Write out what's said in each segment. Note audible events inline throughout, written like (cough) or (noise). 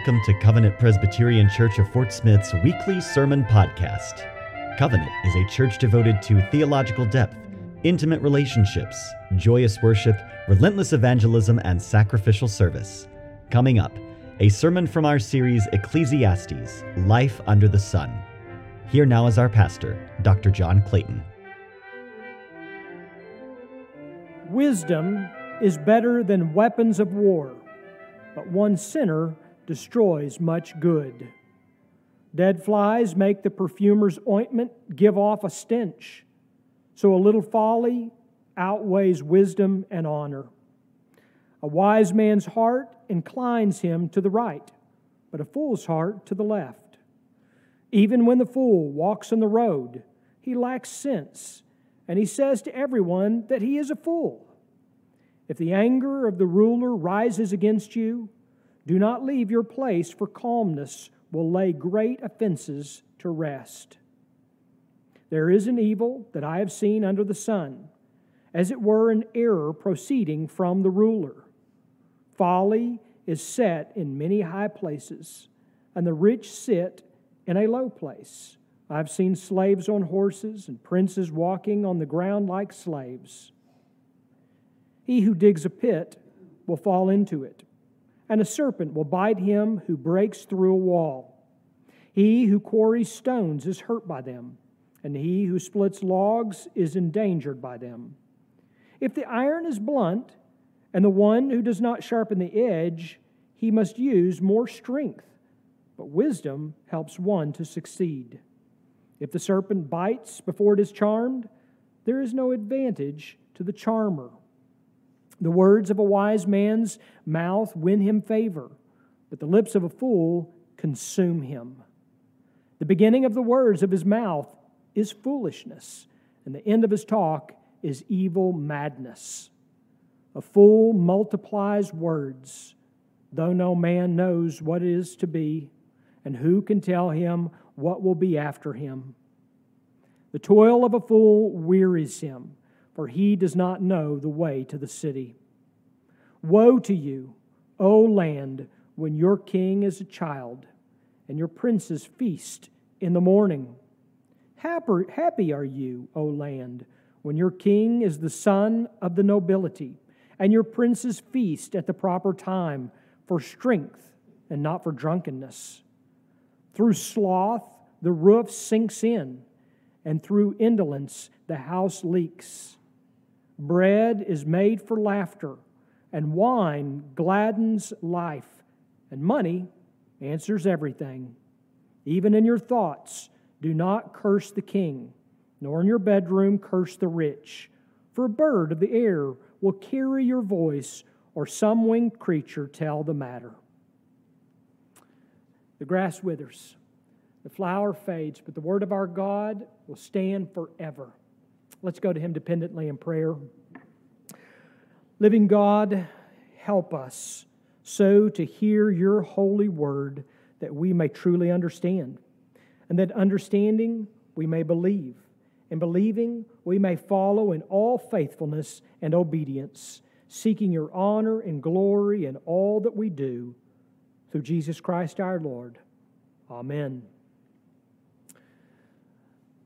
Welcome to Covenant Presbyterian Church of Fort Smith's weekly sermon podcast. Covenant is a church devoted to theological depth, intimate relationships, joyous worship, relentless evangelism, and sacrificial service. Coming up, a sermon from our series Ecclesiastes Life Under the Sun. Here now is our pastor, Dr. John Clayton. Wisdom is better than weapons of war, but one sinner destroys much good. Dead flies make the perfumer's ointment give off a stench, so a little folly outweighs wisdom and honor. A wise man's heart inclines him to the right, but a fool's heart to the left. Even when the fool walks on the road, he lacks sense, and he says to everyone that he is a fool. If the anger of the ruler rises against you, do not leave your place, for calmness will lay great offenses to rest. There is an evil that I have seen under the sun, as it were an error proceeding from the ruler. Folly is set in many high places, and the rich sit in a low place. I've seen slaves on horses and princes walking on the ground like slaves. He who digs a pit will fall into it, and a serpent will bite him who breaks through a wall. He who quarries stones is hurt by them, and he who splits logs is endangered by them. If the iron is blunt, and the one who does not sharpen the edge, he must use more strength. But wisdom helps one to succeed. If the serpent bites before it is charmed, there is no advantage to the charmer. The words of a wise man's mouth win him favor, but the lips of a fool consume him. The beginning of the words of his mouth is foolishness, and the end of his talk is evil madness. A fool multiplies words, though no man knows what it is to be, and who can tell him what will be after him? The toil of a fool wearies him for he does not know the way to the city. Woe to you, O land, when your king is a child, and your princes feast in the morning. Happy, are you, O land, when your king is the son of the nobility, and your princes feast at the proper time for strength and not for drunkenness. Through sloth, the roof sinks in, and through indolence, the house leaks. Bread is made for laughter, and wine gladdens life, and money answers everything. Even in your thoughts, do not curse the king, nor in your bedroom curse the rich. For a bird of the air will carry your voice, or some winged creature tell the matter. The grass withers, the flower fades, but the word of our God will stand forever. Let's go to Him dependently in prayer. Living God, help us so to hear your holy word that we may truly understand, and that understanding we may believe, and believing we may follow in all faithfulness and obedience, seeking your honor and glory in all that we do through Jesus Christ our Lord. Amen.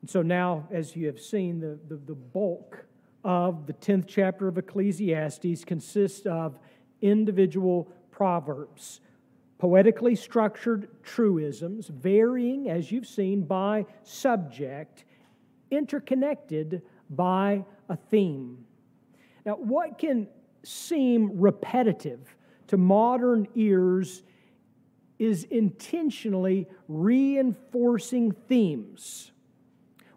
And so now, as you have seen, the, the, the bulk of the 10th chapter of Ecclesiastes consists of individual proverbs, poetically structured truisms, varying, as you've seen, by subject, interconnected by a theme. Now, what can seem repetitive to modern ears is intentionally reinforcing themes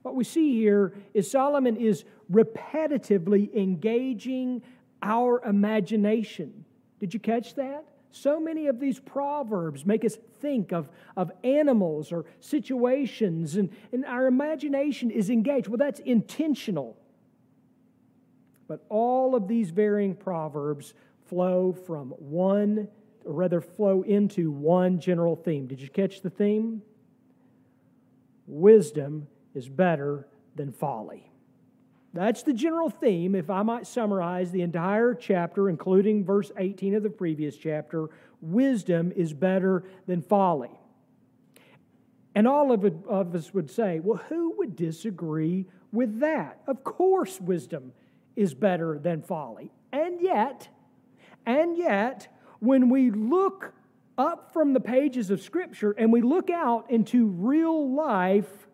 what we see here is Solomon is repetitively engaging our imagination. Did you catch that? So many of these proverbs make us think of, of animals or situations, and, and our imagination is engaged. Well, that's intentional. But all of these varying proverbs flow from one, or rather, flow into one general theme. Did you catch the theme? Wisdom is better than folly. That's the general theme, if I might summarize the entire chapter, including verse 18 of the previous chapter. Wisdom is better than folly. And all of, it, of us would say, well, who would disagree with that? Of course, wisdom is better than folly. And yet, and yet, when we look up from the pages of Scripture and we look out into real life,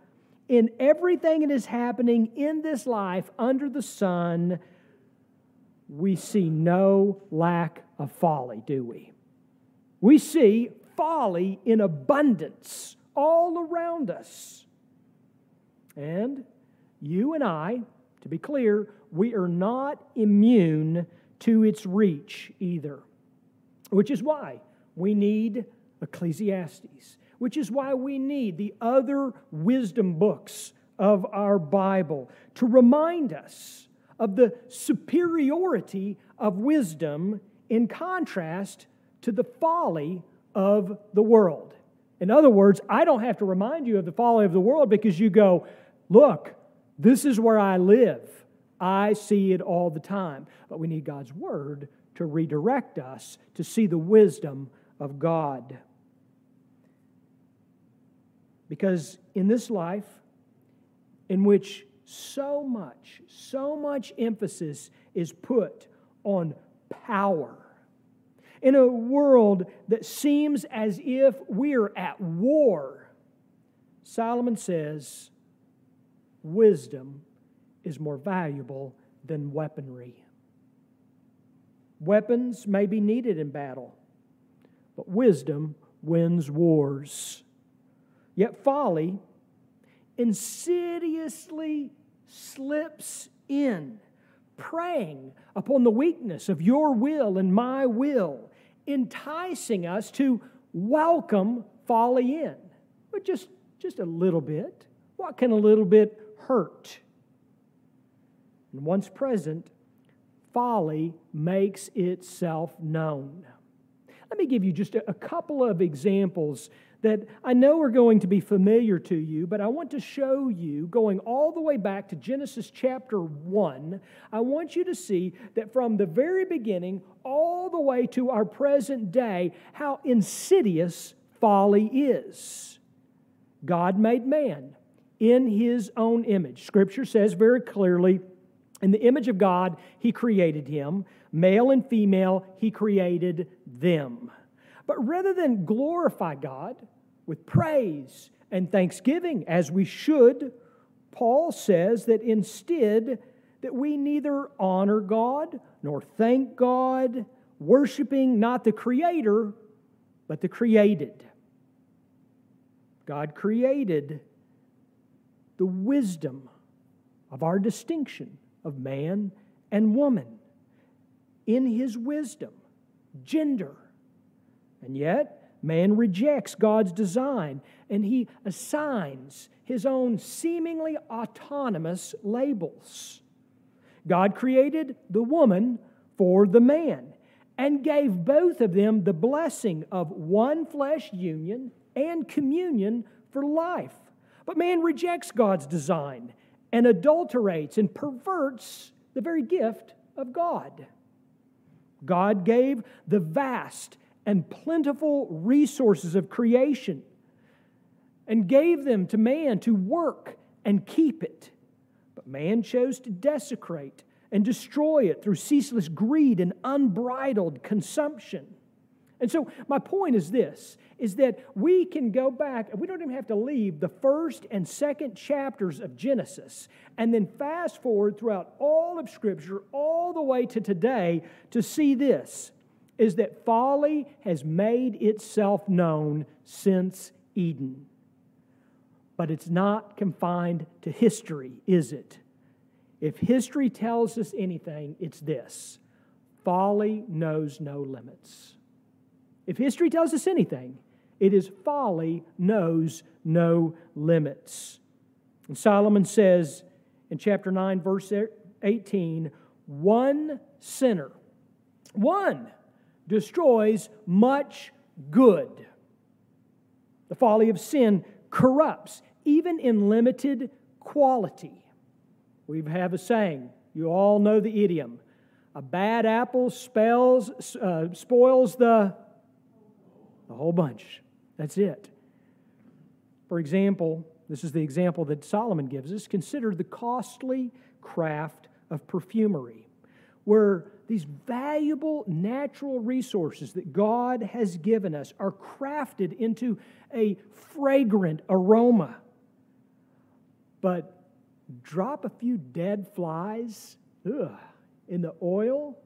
in everything that is happening in this life under the sun, we see no lack of folly, do we? We see folly in abundance all around us. And you and I, to be clear, we are not immune to its reach either, which is why we need Ecclesiastes, which is why we need the other wisdom books of our Bible to remind us of the superiority of wisdom in contrast to the folly of the world. In other words, I don't have to remind you of the folly of the world because you go, look, this is where I live. I see it all the time. But we need God's Word to redirect us to see the wisdom of God. Because in this life, in which so much, so much emphasis is put on power, in a world that seems as if we're at war, Solomon says, wisdom is more valuable than weaponry. Weapons may be needed in battle, but wisdom wins wars. Yet folly insidiously slips in, preying upon the weakness of your will and my will, enticing us to welcome folly in. But just, just a little bit. What can a little bit hurt? And once present, folly makes itself known. Let me give you just a, a couple of examples that I know are going to be familiar to you, but I want to show you, going all the way back to Genesis chapter 1, I want you to see that from the very beginning all the way to our present day, how insidious folly is. God made man in his own image. Scripture says very clearly, in the image of God, he created him. Male and female, he created them. But rather than glorify God with praise and thanksgiving, as we should, Paul says that instead, that we neither honor God nor thank God, worshiping not the Creator, but the created. God created the wisdom of our distinction of man and woman in his wisdom, gender. And yet, man rejects God's design and he assigns his own seemingly autonomous labels. God created the woman for the man and gave both of them the blessing of one flesh union and communion for life. But man rejects God's design and adulterates and perverts the very gift of God. God gave the vast and plentiful resources of creation and gave them to man to work and keep it. But man chose to desecrate and destroy it through ceaseless greed and unbridled consumption. And so my point is this is that we can go back and we don't even have to leave the first and second chapters of Genesis and then fast forward throughout all of scripture all the way to today to see this is that folly has made itself known since Eden. But it's not confined to history, is it? If history tells us anything, it's this folly knows no limits. If history tells us anything, it is folly knows no limits. And Solomon says in chapter 9, verse 18, one sinner, one destroys much good. The folly of sin corrupts, even in limited quality. We have a saying, you all know the idiom a bad apple spells, uh, spoils the, the whole bunch. That's it. For example, this is the example that Solomon gives us. Consider the costly craft of perfumery, where these valuable natural resources that God has given us are crafted into a fragrant aroma. But drop a few dead flies ugh, in the oil,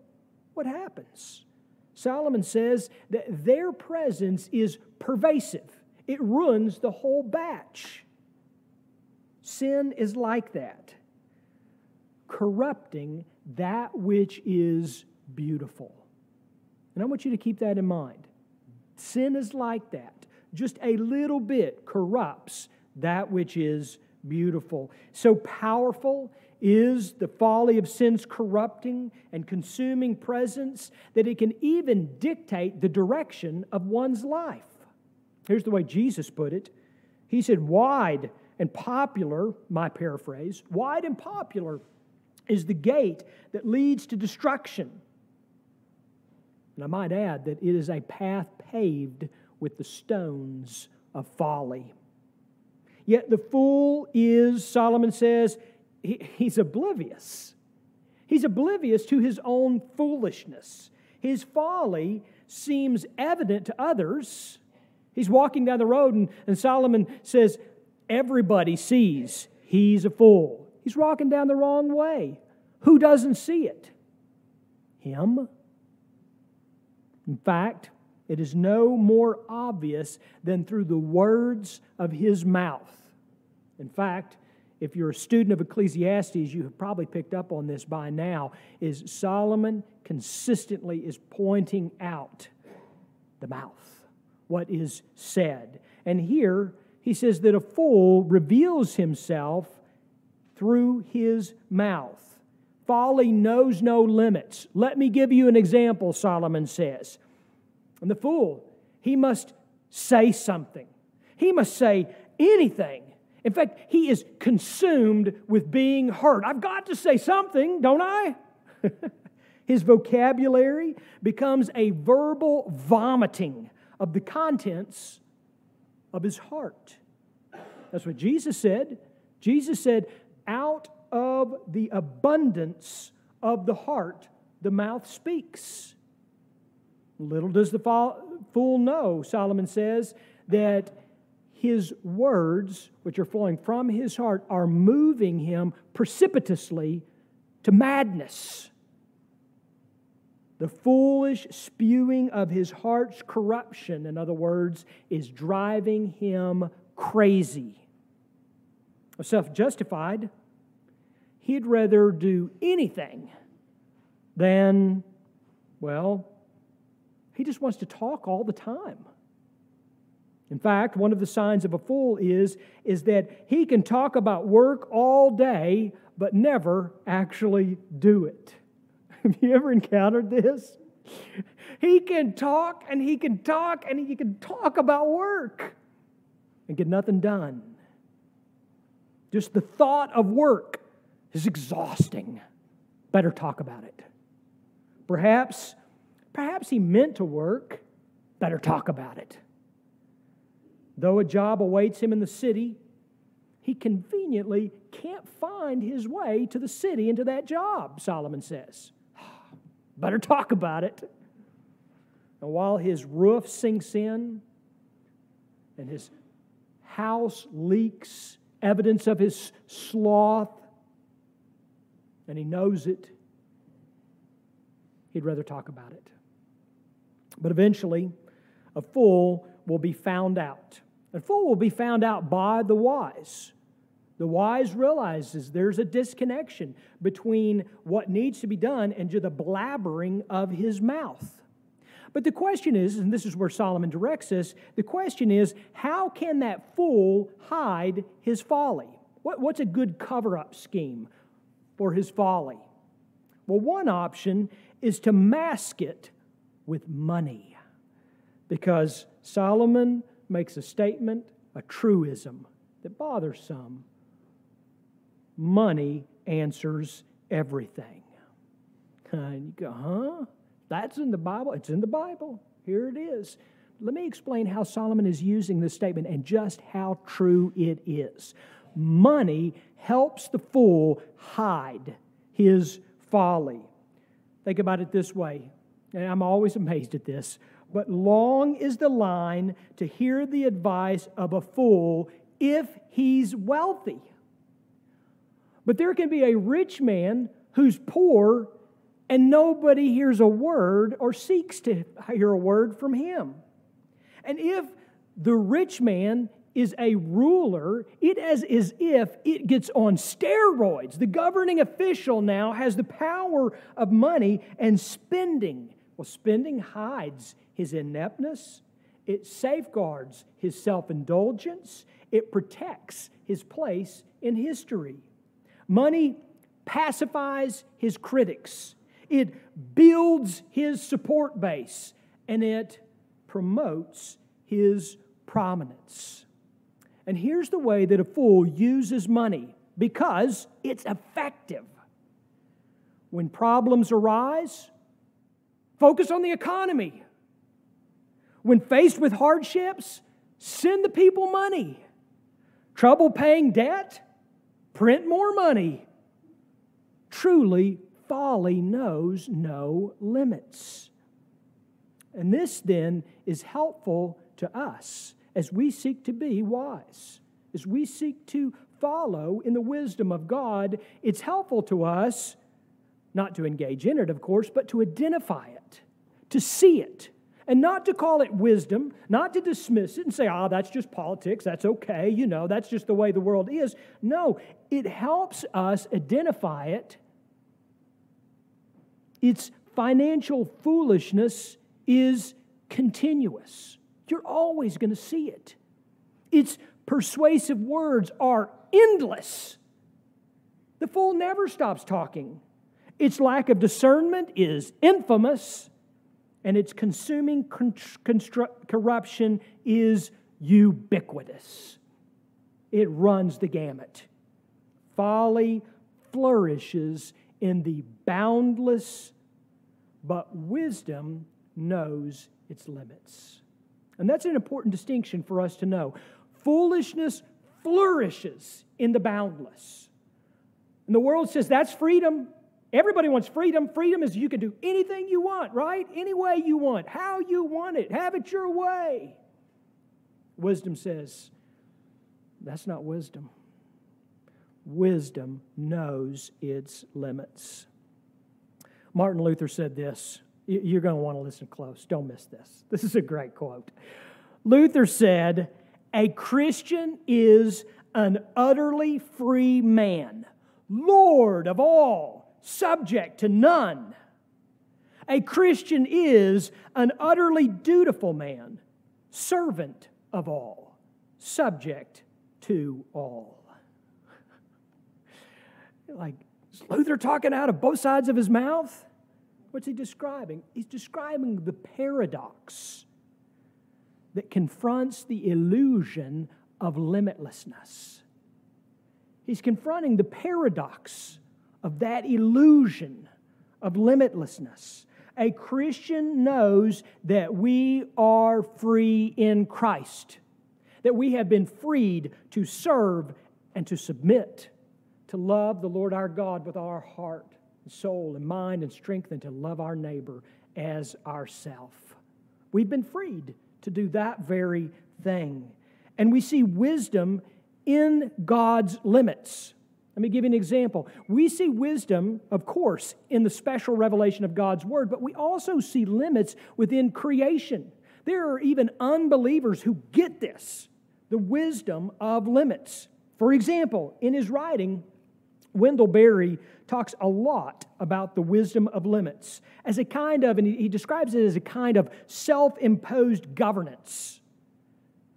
what happens? Solomon says that their presence is pervasive, it ruins the whole batch. Sin is like that, corrupting that which is beautiful. And I want you to keep that in mind. Sin is like that. Just a little bit corrupts that which is beautiful. So powerful is the folly of sin's corrupting and consuming presence that it can even dictate the direction of one's life. Here's the way Jesus put it He said, Wide and popular, my paraphrase, wide and popular is the gate that leads to destruction. And I might add that it is a path paved with the stones of folly. Yet the fool is, Solomon says, he, he's oblivious. He's oblivious to his own foolishness. His folly seems evident to others. He's walking down the road, and, and Solomon says, Everybody sees he's a fool. He's walking down the wrong way. Who doesn't see it? Him. In fact, it is no more obvious than through the words of his mouth. In fact, if you're a student of Ecclesiastes, you have probably picked up on this by now, is Solomon consistently is pointing out the mouth, what is said. And here he says that a fool reveals himself through his mouth. Folly knows no limits. Let me give you an example, Solomon says. And the fool, he must say something. He must say anything in fact, he is consumed with being hurt. I've got to say something, don't I? (laughs) His vocabulary becomes a verbal vomiting of the contents of his heart. That's what Jesus said. Jesus said, Out of the abundance of the heart, the mouth speaks. Little does the fool know, Solomon says, that his words, which are flowing from his heart, are moving him precipitously to madness. The foolish spewing of his heart's corruption, in other words, is driving him crazy. Self justified, he'd rather do anything than, well, he just wants to talk all the time. In fact, one of the signs of a fool is, is that he can talk about work all day, but never actually do it. (laughs) Have you ever encountered this? He can talk and he can talk and he can talk about work and get nothing done. Just the thought of work is exhausting. Better talk about it. Perhaps, perhaps he meant to work. Better talk about it. Though a job awaits him in the city, he conveniently can't find his way to the city and to that job, Solomon says. (sighs) Better talk about it. And while his roof sinks in and his house leaks, evidence of his sloth, and he knows it, he'd rather talk about it. But eventually, a fool will be found out. A fool will be found out by the wise. The wise realizes there's a disconnection between what needs to be done and the blabbering of his mouth. But the question is, and this is where Solomon directs us the question is, how can that fool hide his folly? What, what's a good cover up scheme for his folly? Well, one option is to mask it with money. Because Solomon makes a statement, a truism that bothers some. Money answers everything. (laughs) And you go, huh? That's in the Bible? It's in the Bible. Here it is. Let me explain how Solomon is using this statement and just how true it is. Money helps the fool hide his folly. Think about it this way, and I'm always amazed at this. But long is the line to hear the advice of a fool if he's wealthy. But there can be a rich man who's poor and nobody hears a word or seeks to hear a word from him. And if the rich man is a ruler, it is as if it gets on steroids. The governing official now has the power of money and spending. Well, spending hides his ineptness, it safeguards his self indulgence, it protects his place in history. Money pacifies his critics, it builds his support base, and it promotes his prominence. And here's the way that a fool uses money because it's effective. When problems arise, focus on the economy. When faced with hardships, send the people money. Trouble paying debt? Print more money. Truly, folly knows no limits. And this then is helpful to us as we seek to be wise, as we seek to follow in the wisdom of God. It's helpful to us not to engage in it, of course, but to identify it, to see it, and not to call it wisdom, not to dismiss it and say, ah, oh, that's just politics, that's okay, you know, that's just the way the world is. No, it helps us identify it. Its financial foolishness is continuous. You're always going to see it. Its persuasive words are endless. The fool never stops talking. Its lack of discernment is infamous, and its consuming corruption is ubiquitous. It runs the gamut. Folly flourishes in the boundless, but wisdom knows its limits. And that's an important distinction for us to know. Foolishness flourishes in the boundless. And the world says that's freedom. Everybody wants freedom. Freedom is you can do anything you want, right? Any way you want, how you want it, have it your way. Wisdom says that's not wisdom. Wisdom knows its limits. Martin Luther said this you're going to want to listen close. Don't miss this. (laughs) This is a great quote. Luther said, A Christian is an utterly free man, Lord of all, subject to none. A Christian is an utterly dutiful man, servant of all, subject to all. Like, Luther talking out of both sides of his mouth? What's he describing? He's describing the paradox that confronts the illusion of limitlessness. He's confronting the paradox of that illusion of limitlessness. A Christian knows that we are free in Christ, that we have been freed to serve and to submit, to love the Lord our God with our heart and soul and mind and strength and to love our neighbor as ourself. We've been freed to do that very thing. And we see wisdom in God's limits. Let me give you an example. We see wisdom, of course, in the special revelation of God's Word, but we also see limits within creation. There are even unbelievers who get this the wisdom of limits. For example, in his writing, Wendell Berry talks a lot about the wisdom of limits as a kind of, and he describes it as a kind of self imposed governance.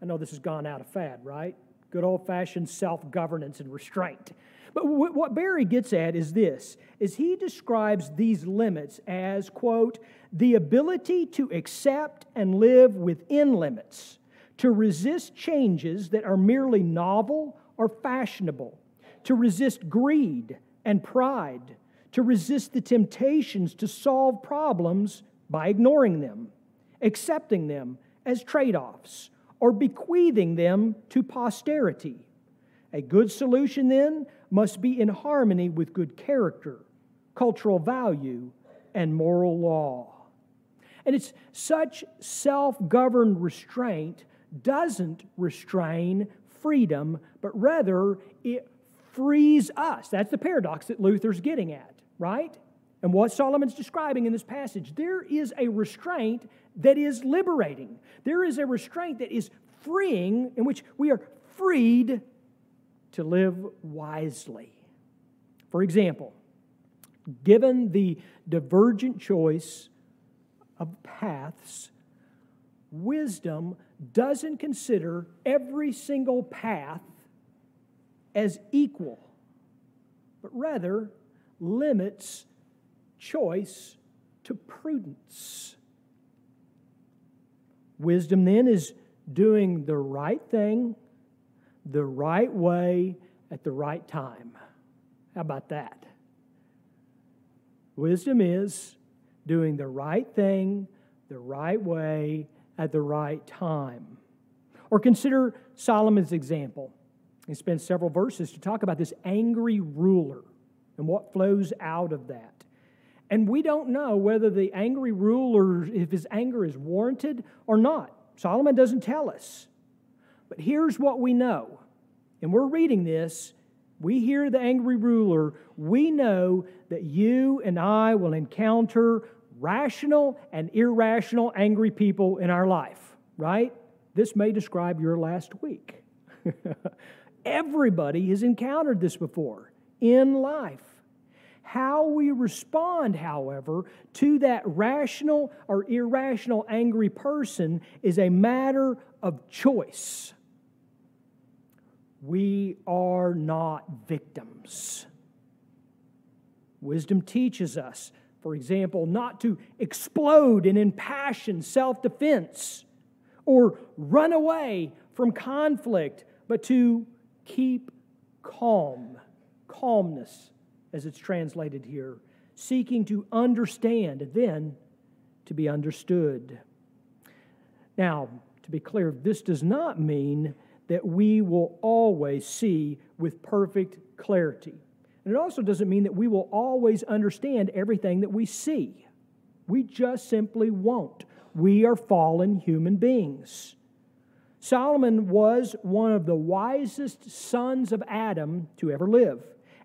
I know this has gone out of fad, right? Good old fashioned self governance and restraint. But what Berry gets at is this is he describes these limits as quote the ability to accept and live within limits to resist changes that are merely novel or fashionable to resist greed and pride, to resist the temptations to solve problems by ignoring them, accepting them as trade offs, or bequeathing them to posterity. A good solution, then, must be in harmony with good character, cultural value, and moral law. And it's such self governed restraint doesn't restrain freedom, but rather it frees us. That's the paradox that Luther's getting at, right? And what Solomon's describing in this passage, there is a restraint that is liberating. There is a restraint that is freeing, in which we are freed to live wisely. For example, given the divergent choice of paths, wisdom doesn't consider every single path as equal, but rather limits choice to prudence. Wisdom then is doing the right thing the right way at the right time. How about that? Wisdom is doing the right thing the right way at the right time. Or consider Solomon's example. He spends several verses to talk about this angry ruler and what flows out of that. And we don't know whether the angry ruler, if his anger is warranted or not. Solomon doesn't tell us. But here's what we know. And we're reading this. We hear the angry ruler. We know that you and I will encounter rational and irrational angry people in our life, right? This may describe your last week. (laughs) Everybody has encountered this before in life. How we respond, however, to that rational or irrational angry person is a matter of choice. We are not victims. Wisdom teaches us, for example, not to explode in impassioned self defense or run away from conflict, but to keep calm, calmness as it's translated here, seeking to understand and then to be understood. Now, to be clear, this does not mean that we will always see with perfect clarity. And it also doesn't mean that we will always understand everything that we see. We just simply won't. We are fallen human beings. Solomon was one of the wisest sons of Adam to ever live.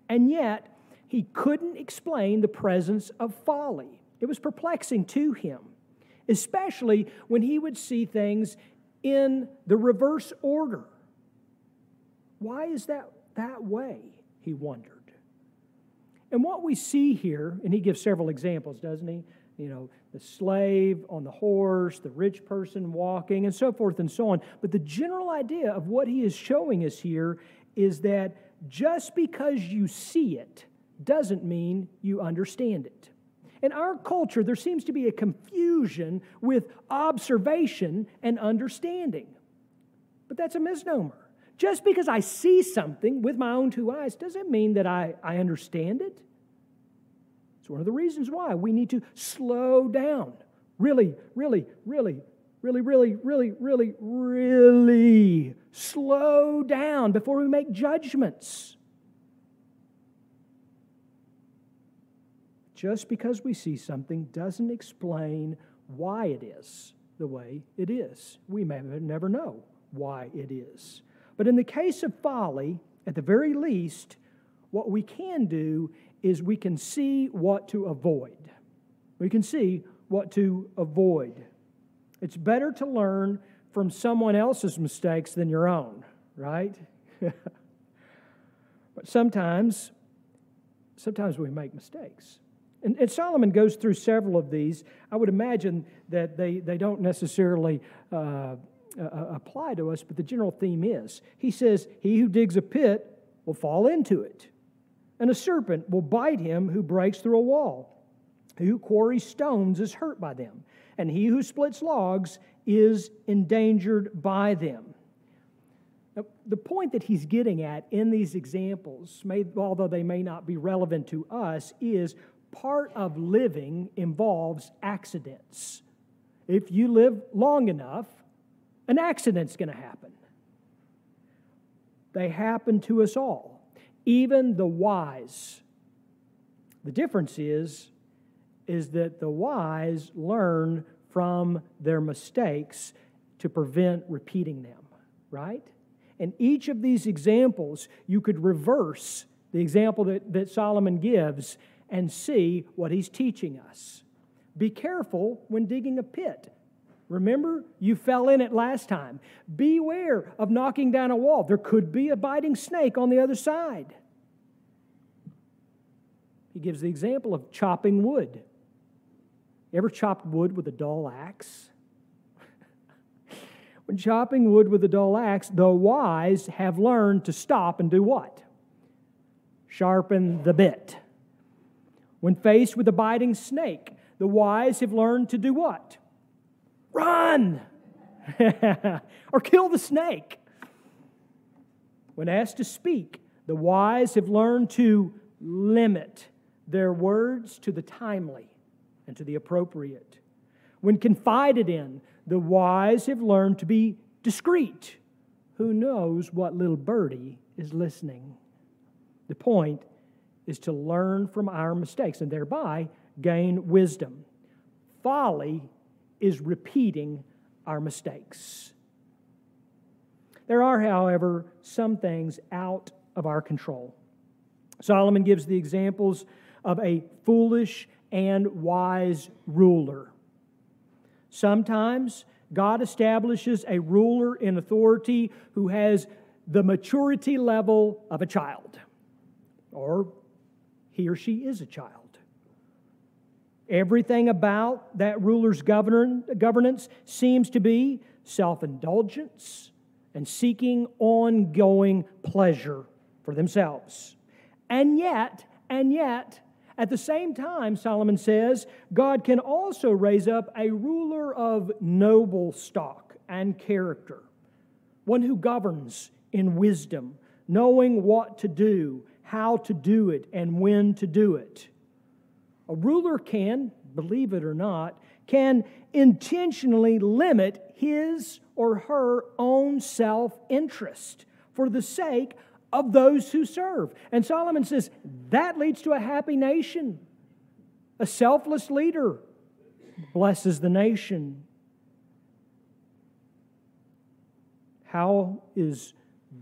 And yet, he couldn't explain the presence of folly. It was perplexing to him, especially when he would see things in the reverse order. Why is that that way? He wondered. And what we see here, and he gives several examples, doesn't he? You know, the slave on the horse, the rich person walking, and so forth and so on. But the general idea of what he is showing us here is that just because you see it doesn't mean you understand it. In our culture, there seems to be a confusion with observation and understanding. But that's a misnomer. Just because I see something with my own two eyes doesn't mean that I, I understand it. It's one of the reasons why we need to slow down. Really, really, really, really, really, really, really, really slow down before we make judgments. Just because we see something doesn't explain why it is the way it is. We may never know why it is. But in the case of folly, at the very least, what we can do is we can see what to avoid. We can see what to avoid. It's better to learn from someone else's mistakes than your own, right? (laughs) but sometimes, sometimes we make mistakes. And, and, Solomon goes through several of these. I would imagine that they, they don't necessarily uh, uh, apply to us, but the general theme is He says, He who digs a pit will fall into it, and a serpent will bite him who breaks through a wall. Who quarries stones is hurt by them, and he who splits logs is endangered by them. Now, the point that he's getting at in these examples, may, although they may not be relevant to us, is part of living involves accidents. If you live long enough, an accident's going to happen. They happen to us all, even the wise. The difference is, is that the wise learn from their mistakes to prevent repeating them, right? And each of these examples, you could reverse the example that, that Solomon gives and see what he's teaching us. Be careful when digging a pit. Remember, you fell in it last time. Beware of knocking down a wall. There could be a biting snake on the other side. He gives the example of chopping wood. Ever chopped wood with a dull axe? (laughs) when chopping wood with a dull axe, the wise have learned to stop and do what? Sharpen the bit. When faced with a biting snake, the wise have learned to do what? Run! (laughs) or kill the snake. When asked to speak, the wise have learned to limit their words to the timely and to the appropriate. When confided in, the wise have learned to be discreet. Who knows what little birdie is listening? The point is to learn from our mistakes and thereby gain wisdom. Folly is repeating our mistakes. There are, however, some things out of our control. Solomon gives the examples of a foolish and wise ruler. Sometimes God establishes a ruler in authority who has the maturity level of a child, or he or she is a child. Everything about that ruler's governance seems to be self indulgence and seeking ongoing pleasure for themselves. And yet, and yet, at the same time, Solomon says, God can also raise up a ruler of noble stock and character, one who governs in wisdom, knowing what to do, how to do it, and when to do it. A ruler can, believe it or not, can intentionally limit his or her own self interest for the sake of those who serve. And Solomon says that leads to a happy nation. A selfless leader blesses the nation. How is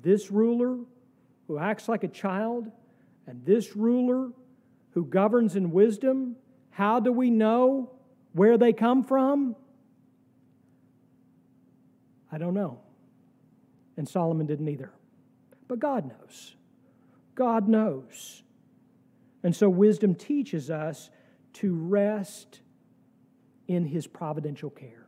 this ruler who acts like a child and this ruler who governs in wisdom, how do we know where they come from? I don't know. And Solomon didn't either. But God knows. God knows. And so wisdom teaches us to rest in his providential care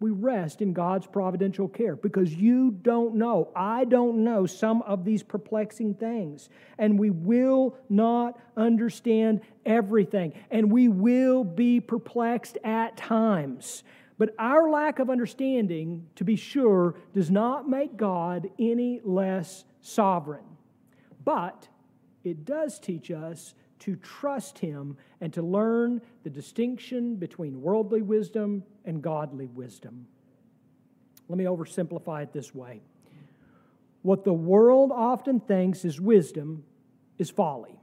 we rest in God's providential care because you don't know. I don't know some of these perplexing things. And we will not understand everything. And we will be perplexed at times. But our lack of understanding, to be sure, does not make God any less sovereign. But it does teach us to trust Him and to learn the distinction between worldly wisdom and godly wisdom. Let me oversimplify it this way what the world often thinks is wisdom is folly,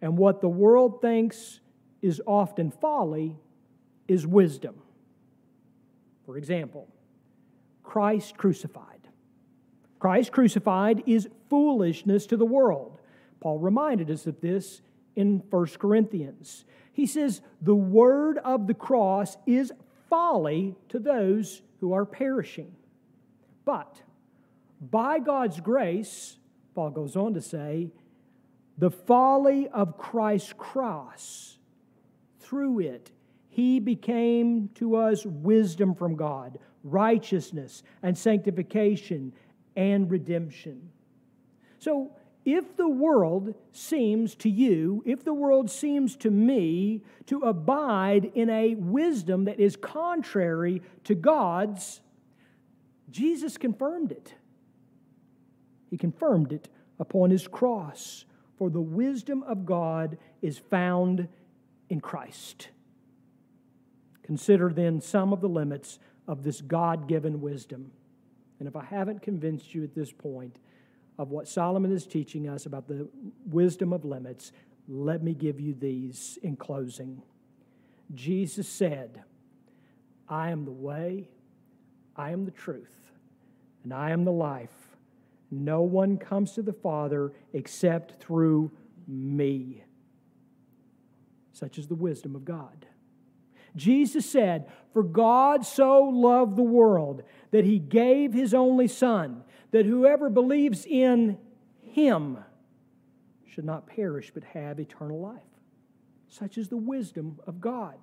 and what the world thinks is often folly is wisdom. For example, Christ crucified. Christ crucified is foolishness to the world. Paul reminded us of this in 1 Corinthians. He says, The word of the cross is folly to those who are perishing. But by God's grace, Paul goes on to say, the folly of Christ's cross, through it, he became to us wisdom from God, righteousness and sanctification and redemption. So, if the world seems to you, if the world seems to me to abide in a wisdom that is contrary to God's, Jesus confirmed it He confirmed it upon his cross. For the wisdom of God is found in Christ. Consider then some of the limits of this God given wisdom. And if I haven't convinced you at this point of what Solomon is teaching us about the wisdom of limits, let me give you these in closing. Jesus said, I am the way, I am the truth, and I am the life. No one comes to the Father except through me. Such is the wisdom of God. Jesus said, For God so loved the world that he gave his only Son, that whoever believes in him should not perish but have eternal life. Such is the wisdom of God.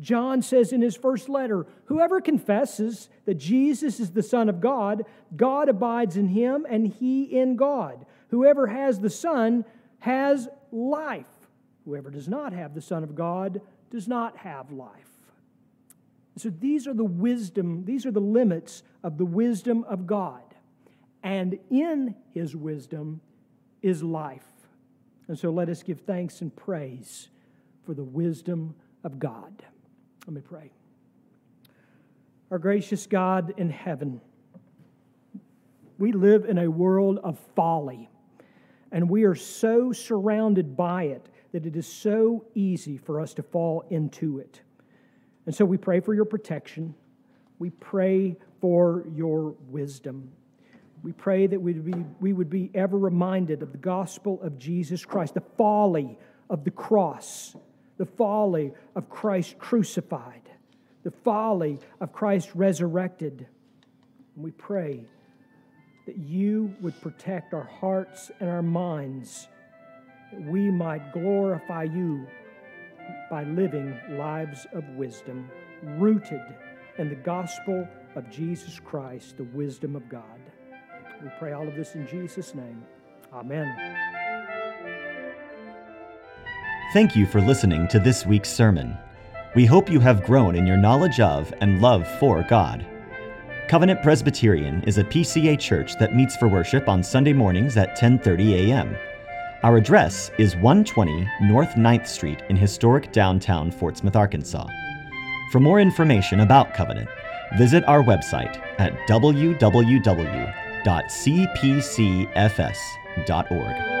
John says in his first letter Whoever confesses that Jesus is the Son of God, God abides in him and he in God. Whoever has the Son has life. Whoever does not have the Son of God does not have life. So these are the wisdom, these are the limits of the wisdom of God. And in his wisdom is life. And so let us give thanks and praise for the wisdom of God. Let me pray. Our gracious God in heaven, we live in a world of folly, and we are so surrounded by it that it is so easy for us to fall into it. And so we pray for your protection. We pray for your wisdom. We pray that we would, be, we would be ever reminded of the gospel of Jesus Christ, the folly of the cross, the folly of Christ crucified, the folly of Christ resurrected. And we pray that you would protect our hearts and our minds, that we might glorify you by living lives of wisdom, rooted in the gospel of Jesus Christ, the wisdom of God. We pray all of this in Jesus' name. Amen. Thank you for listening to this week's sermon. We hope you have grown in your knowledge of and love for God. Covenant Presbyterian is a PCA church that meets for worship on Sunday mornings at 10:30 a.m. Our address is 120 North 9th Street in historic downtown Fort Smith, Arkansas. For more information about Covenant, visit our website at www www.cpcfs.org.